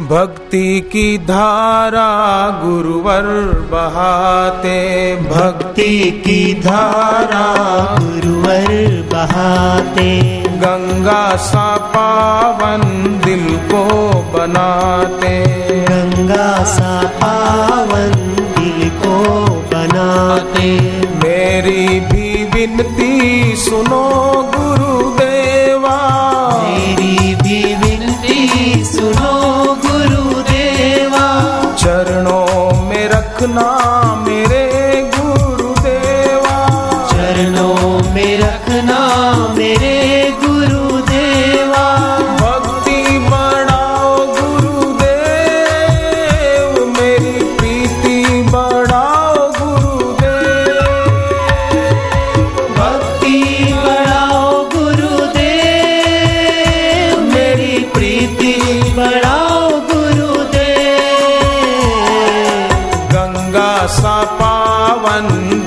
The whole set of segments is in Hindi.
भक्ति की धारा गुरुवर बहाते। भक्ति की धारा गुरुवर बहाते। गंगा सा पावन दिल को बनाते। गंगा सा पावन दिल को बनाते। मेरी भी विनती सुनो। रखना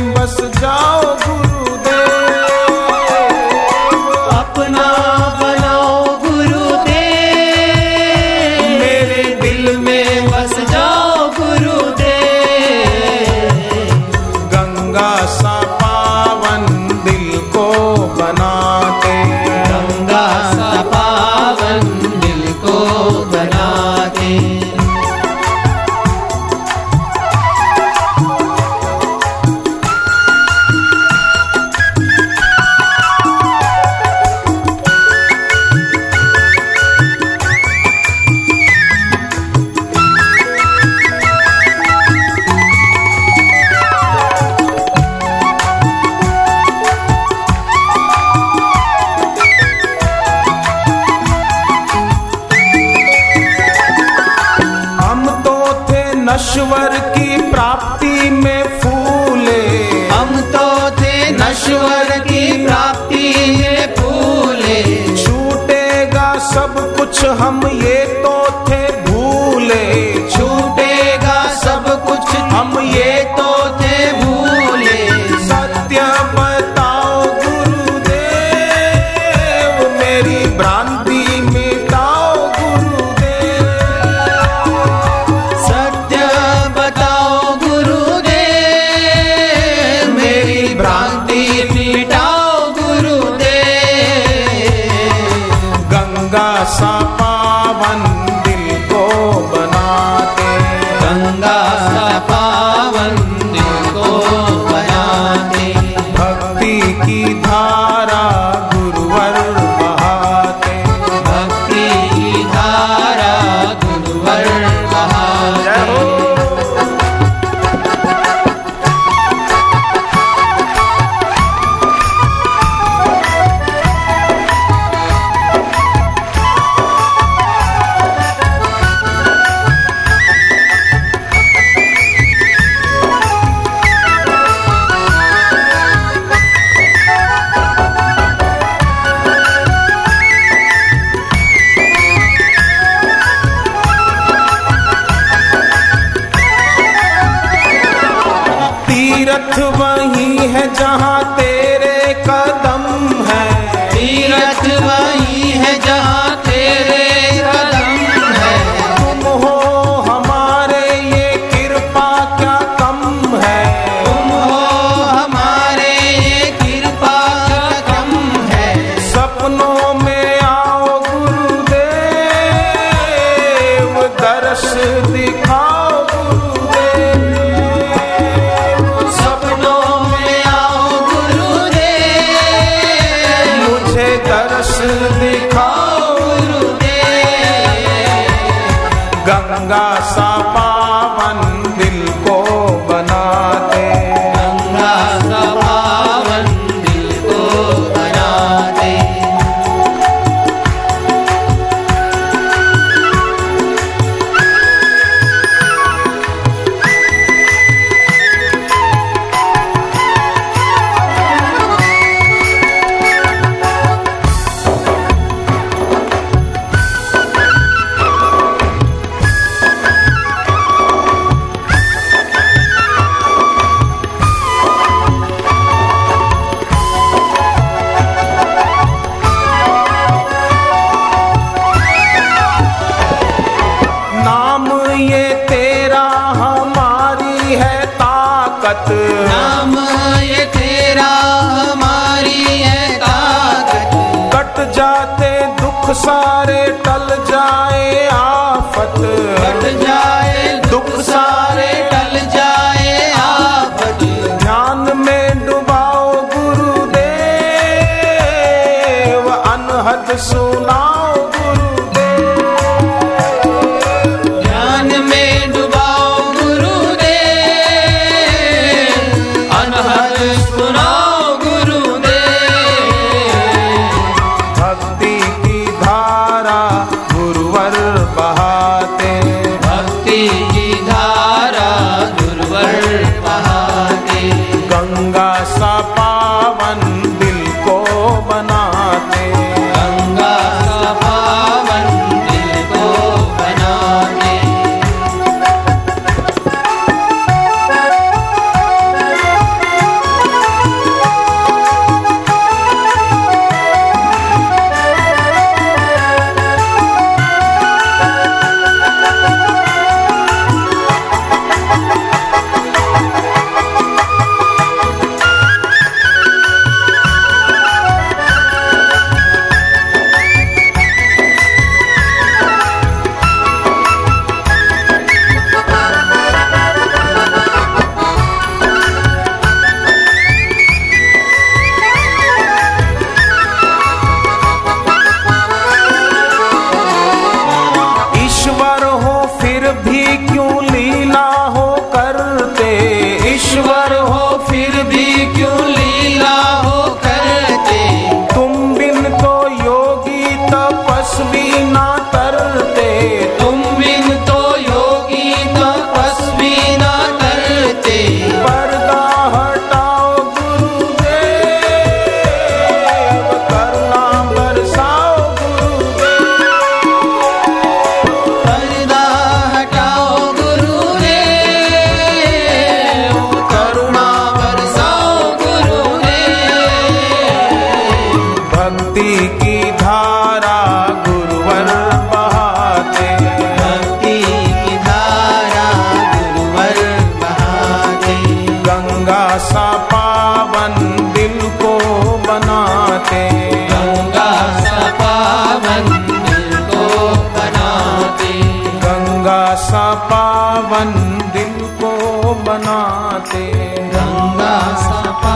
बस जाओ। सब कुछ हम ये तो थे भूले। छूटेगा सब कुछ हम ये तो थे भूले। सत्य बताओ मेरी papa. तीरथ वही है जहाँ तेरे कदम है। तीरथ वही गंगा सा पावन दिल को बनाते गंगा सा पावन